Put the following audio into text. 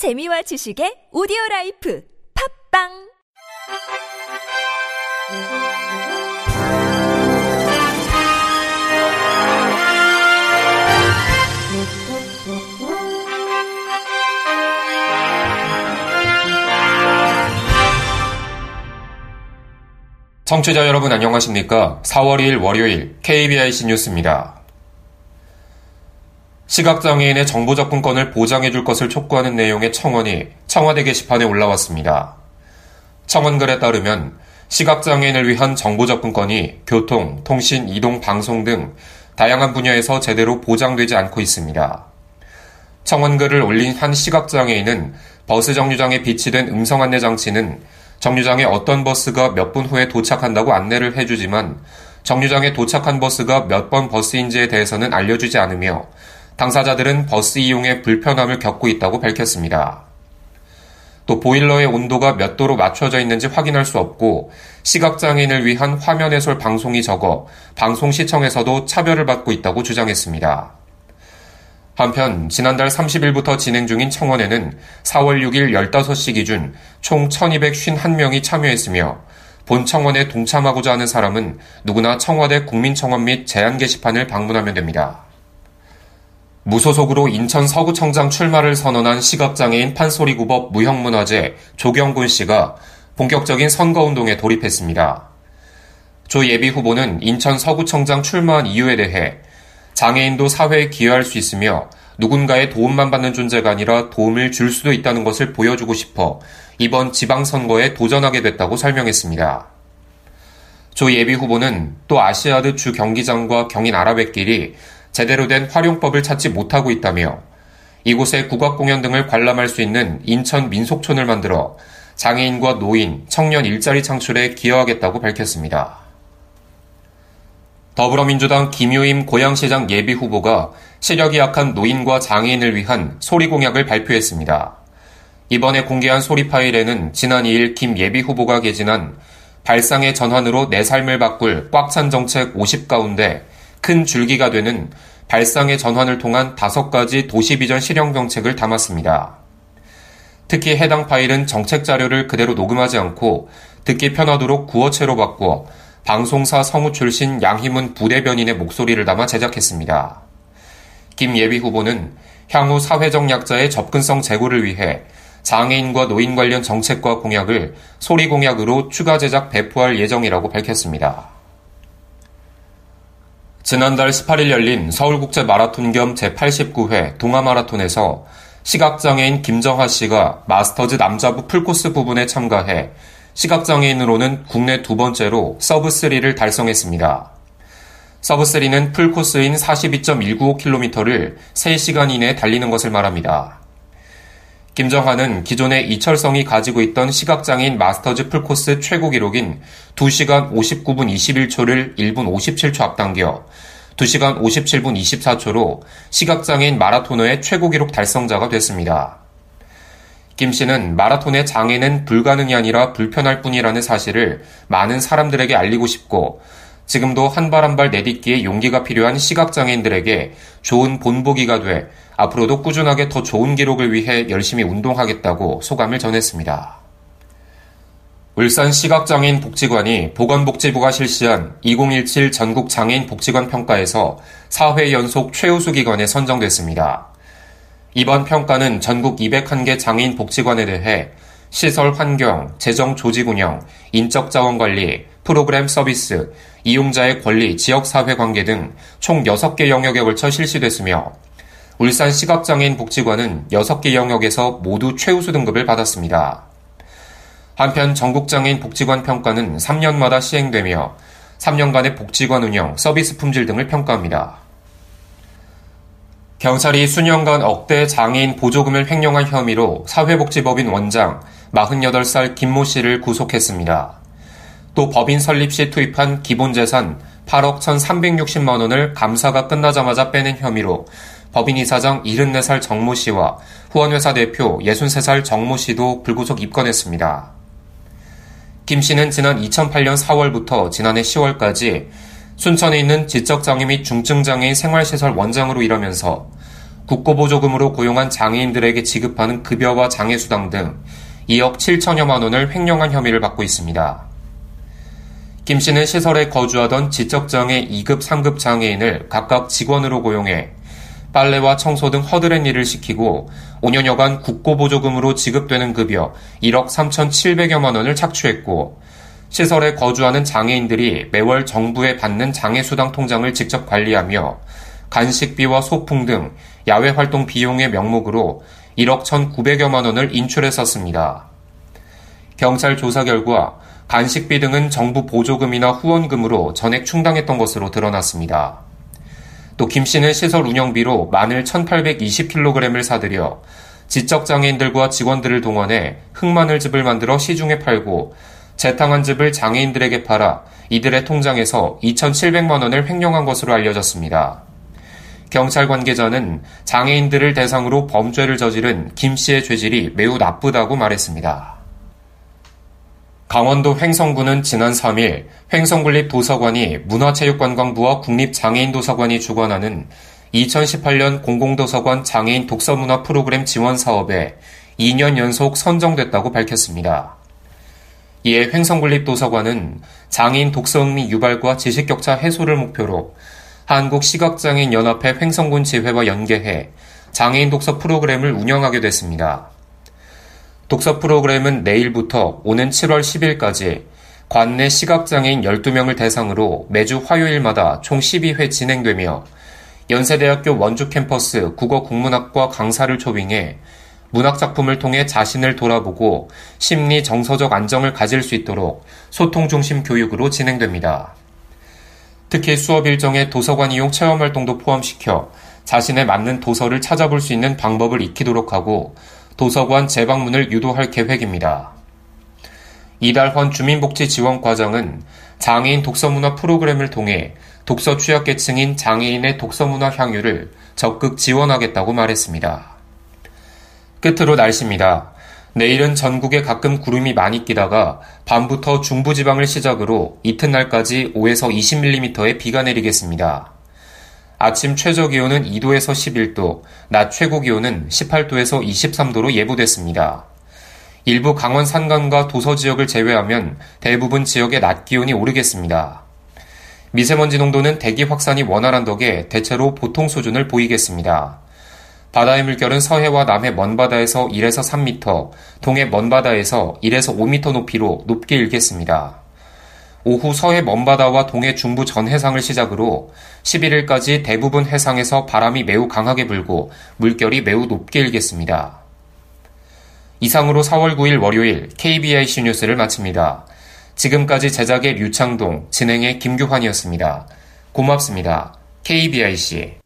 재미와 지식의 오디오 라이프 팝빵 청취자 여러분 안녕하십니까? 4월 2일 월요일 KBIC 뉴스입니다. 시각장애인의 정보 접근권을 보장해 줄 것을 촉구하는 내용의 청원이 청와대 게시판에 올라왔습니다. 청원글에 따르면 시각장애인을 위한 정보 접근권이 교통, 통신, 이동, 방송 등 다양한 분야에서 제대로 보장되지 않고 있습니다. 청원글을 올린 한 시각장애인은 버스 정류장에 비치된 음성 안내 장치는 정류장에 어떤 버스가 몇 분 후에 도착한다고 안내를 해주지만 정류장에 도착한 버스가 몇 번 버스인지에 대해서는 알려주지 않으며 당사자들은 버스 이용에 불편함을 겪고 있다고 밝혔습니다. 또 보일러의 온도가 몇 도로 맞춰져 있는지 확인할 수 없고 시각장애인을 위한 화면 해설 방송이 적어 방송 시청에서도 차별을 받고 있다고 주장했습니다. 한편 지난달 30일부터 진행 중인 청원에는 4월 6일 15시 기준 총 1251명이 참여했으며 본 청원에 동참하고자 하는 사람은 누구나 청와대 국민청원 및 제안 게시판을 방문하면 됩니다. 무소속으로 인천 서구청장 출마를 선언한 시각장애인 판소리구법 무형문화재 조경곤 씨가 본격적인 선거운동에 돌입했습니다. 조 예비 후보는 인천 서구청장 출마한 이유에 대해 장애인도 사회에 기여할 수 있으며 누군가의 도움만 받는 존재가 아니라 도움을 줄 수도 있다는 것을 보여주고 싶어 이번 지방선거에 도전하게 됐다고 설명했습니다. 조 예비 후보는 또 아시아드 주 경기장과 경인 아라뱃길이 제대로 된 활용법을 찾지 못하고 있다며 이곳에 국악 공연 등을 관람할 수 있는 인천 민속촌을 만들어 장애인과 노인, 청년 일자리 창출에 기여하겠다고 밝혔습니다. 더불어민주당 김효임 고양시장 예비 후보가 시력이 약한 노인과 장애인을 위한 소리 공약을 발표했습니다. 이번에 공개한 소리 파일에는 지난 2일 김 예비 후보가 개진한 발상의 전환으로 내 삶을 바꿀 꽉 찬 정책 50 가운데 큰 줄기가 되는 발상의 전환을 통한 다섯 가지 도시 비전 실행 정책을 담았습니다. 특히 해당 파일은 정책 자료를 그대로 녹음하지 않고 듣기 편하도록 구어체로 바꾸어 방송사 성우 출신 양희문 부대변인의 목소리를 담아 제작했습니다. 김 예비 후보는 향후 사회적 약자의 접근성 제고를 위해 장애인과 노인 관련 정책과 공약을 소리 공약으로 추가 제작 배포할 예정이라고 밝혔습니다. 지난달 18일 열린 서울국제 마라톤 겸 제89회 동아마라톤에서 시각장애인 김정하 씨가 마스터즈 남자부 풀코스 부분에 참가해 시각장애인으로는 국내 두 번째로 서브3를 달성했습니다. 서브3는 풀코스인 42.195km를 3시간 이내에 달리는 것을 말합니다. 김정하는 기존에 이철성이 가지고 있던 시각장애인 마스터즈 풀코스 최고 기록인 2시간 59분 21초를 1분 57초 앞당겨 2시간 57분 24초로 시각장애인 마라토너의 최고 기록 달성자가 됐습니다. 김 씨는 마라톤에 장애는 불가능이 아니라 불편할 뿐이라는 사실을 많은 사람들에게 알리고 싶고 지금도 한 발 한 발 내딛기에 용기가 필요한 시각장애인들에게 좋은 본보기가 돼 앞으로도 꾸준하게 더 좋은 기록을 위해 열심히 운동하겠다고 소감을 전했습니다. 울산 시각장애인 복지관이 보건복지부가 실시한 2017 전국 장애인 복지관 평가에서 4회 연속 최우수 기관에 선정됐습니다. 이번 평가는 전국 201개 장애인 복지관에 대해 시설 환경, 재정 조직 운영, 인적 자원 관리, 프로그램 서비스, 이용자의 권리, 지역사회 관계 등 총 6개 영역에 걸쳐 실시됐으며 울산 시각장애인 복지관은 6개 영역에서 모두 최우수 등급을 받았습니다. 한편 전국장애인 복지관 평가는 3년마다 시행되며 3년간의 복지관 운영, 서비스 품질 등을 평가합니다. 경찰이 수년간 억대 장애인 보조금을 횡령한 혐의로 사회복지법인 원장 48살 김모 씨를 구속했습니다. 또 법인 설립 시 투입한 기본재산 8억 1,360만 원을 감사가 끝나자마자 빼낸 혐의로 법인 이사장 74살 정모 씨와 후원회사 대표 63살 정모 씨도 불구속 입건했습니다. 김 씨는 지난 2008년 4월부터 지난해 10월까지 순천에 있는 지적장애 및 중증장애인 생활시설 원장으로 일하면서 국고보조금으로 고용한 장애인들에게 지급하는 급여와 장애수당 등 2억 7천여만 원을 횡령한 혐의를 받고 있습니다. 김 씨는 시설에 거주하던 지적장애 2급, 3급 장애인을 각각 직원으로 고용해 빨래와 청소 등 허드렛 일을 시키고 5년여간 국고보조금으로 지급되는 급여 1억 3,700여만 원을 착취했고 시설에 거주하는 장애인들이 매월 정부에 받는 장애수당 통장을 직접 관리하며 간식비와 소풍 등 야외 활동 비용의 명목으로 1억 1,900여만 원을 인출했었습니다. 경찰 조사 결과 간식비 등은 정부 보조금이나 후원금으로 전액 충당했던 것으로 드러났습니다. 또 김 씨는 시설 운영비로 마늘 1,820kg을 사들여 지적장애인들과 직원들을 동원해 흑마늘즙을 만들어 시중에 팔고 재탕한 즙을 장애인들에게 팔아 이들의 통장에서 2,700만 원을 횡령한 것으로 알려졌습니다. 경찰 관계자는 장애인들을 대상으로 범죄를 저지른 김 씨의 죄질이 매우 나쁘다고 말했습니다. 강원도 횡성군은 지난 3일 횡성군립 도서관이 문화체육관광부와 국립장애인도서관이 주관하는 2018년 공공도서관 장애인 독서문화 프로그램 지원 사업에 2년 연속 선정됐다고 밝혔습니다. 이에 횡성군립도서관은 장애인 독서흥미 유발과 지식격차 해소를 목표로 한국시각장애인연합회 횡성군 지회와 연계해 장애인 독서 프로그램을 운영하게 됐습니다. 독서 프로그램은 내일부터 오는 7월 10일까지 관내 시각장애인 12명을 대상으로 매주 화요일마다 총 12회 진행되며 연세대학교 원주 캠퍼스 국어국문학과 강사를 초빙해 문학작품을 통해 자신을 돌아보고 심리 정서적 안정을 가질 수 있도록 소통 중심 교육으로 진행됩니다. 특히 수업 일정에 도서관 이용 체험 활동도 포함시켜 자신에 맞는 도서를 찾아볼 수 있는 방법을 익히도록 하고 도서관 재방문을 유도할 계획입니다. 이달헌 주민복지 지원 과정은 장애인 독서문화 프로그램을 통해 독서 취약계층인 장애인의 독서문화 향유를 적극 지원하겠다고 말했습니다. 끝으로 날씨입니다. 내일은 전국에 가끔 구름이 많이 끼다가 밤부터 중부지방을 시작으로 이튿날까지 5에서 20mm의 비가 내리겠습니다. 아침 최저 기온은 2도에서 11도, 낮 최고 기온은 18도에서 23도로 예보됐습니다. 일부 강원 산간과 도서 지역을 제외하면 대부분 지역의 낮 기온이 오르겠습니다. 미세먼지 농도는 대기 확산이 원활한 덕에 대체로 보통 수준을 보이겠습니다. 바다의 물결은 서해와 남해 먼바다에서 1에서 3m, 동해 먼바다에서 1에서 5m 높이로 높게 일겠습니다. 오후 서해 먼바다와 동해 중부 전 해상을 시작으로 11일까지 대부분 해상에서 바람이 매우 강하게 불고 물결이 매우 높게 일겠습니다. 이상으로 4월 9일 월요일 KBIC 뉴스를 마칩니다. 지금까지 제작의 류창동, 진행의 김규환이었습니다. 고맙습니다. KBIC.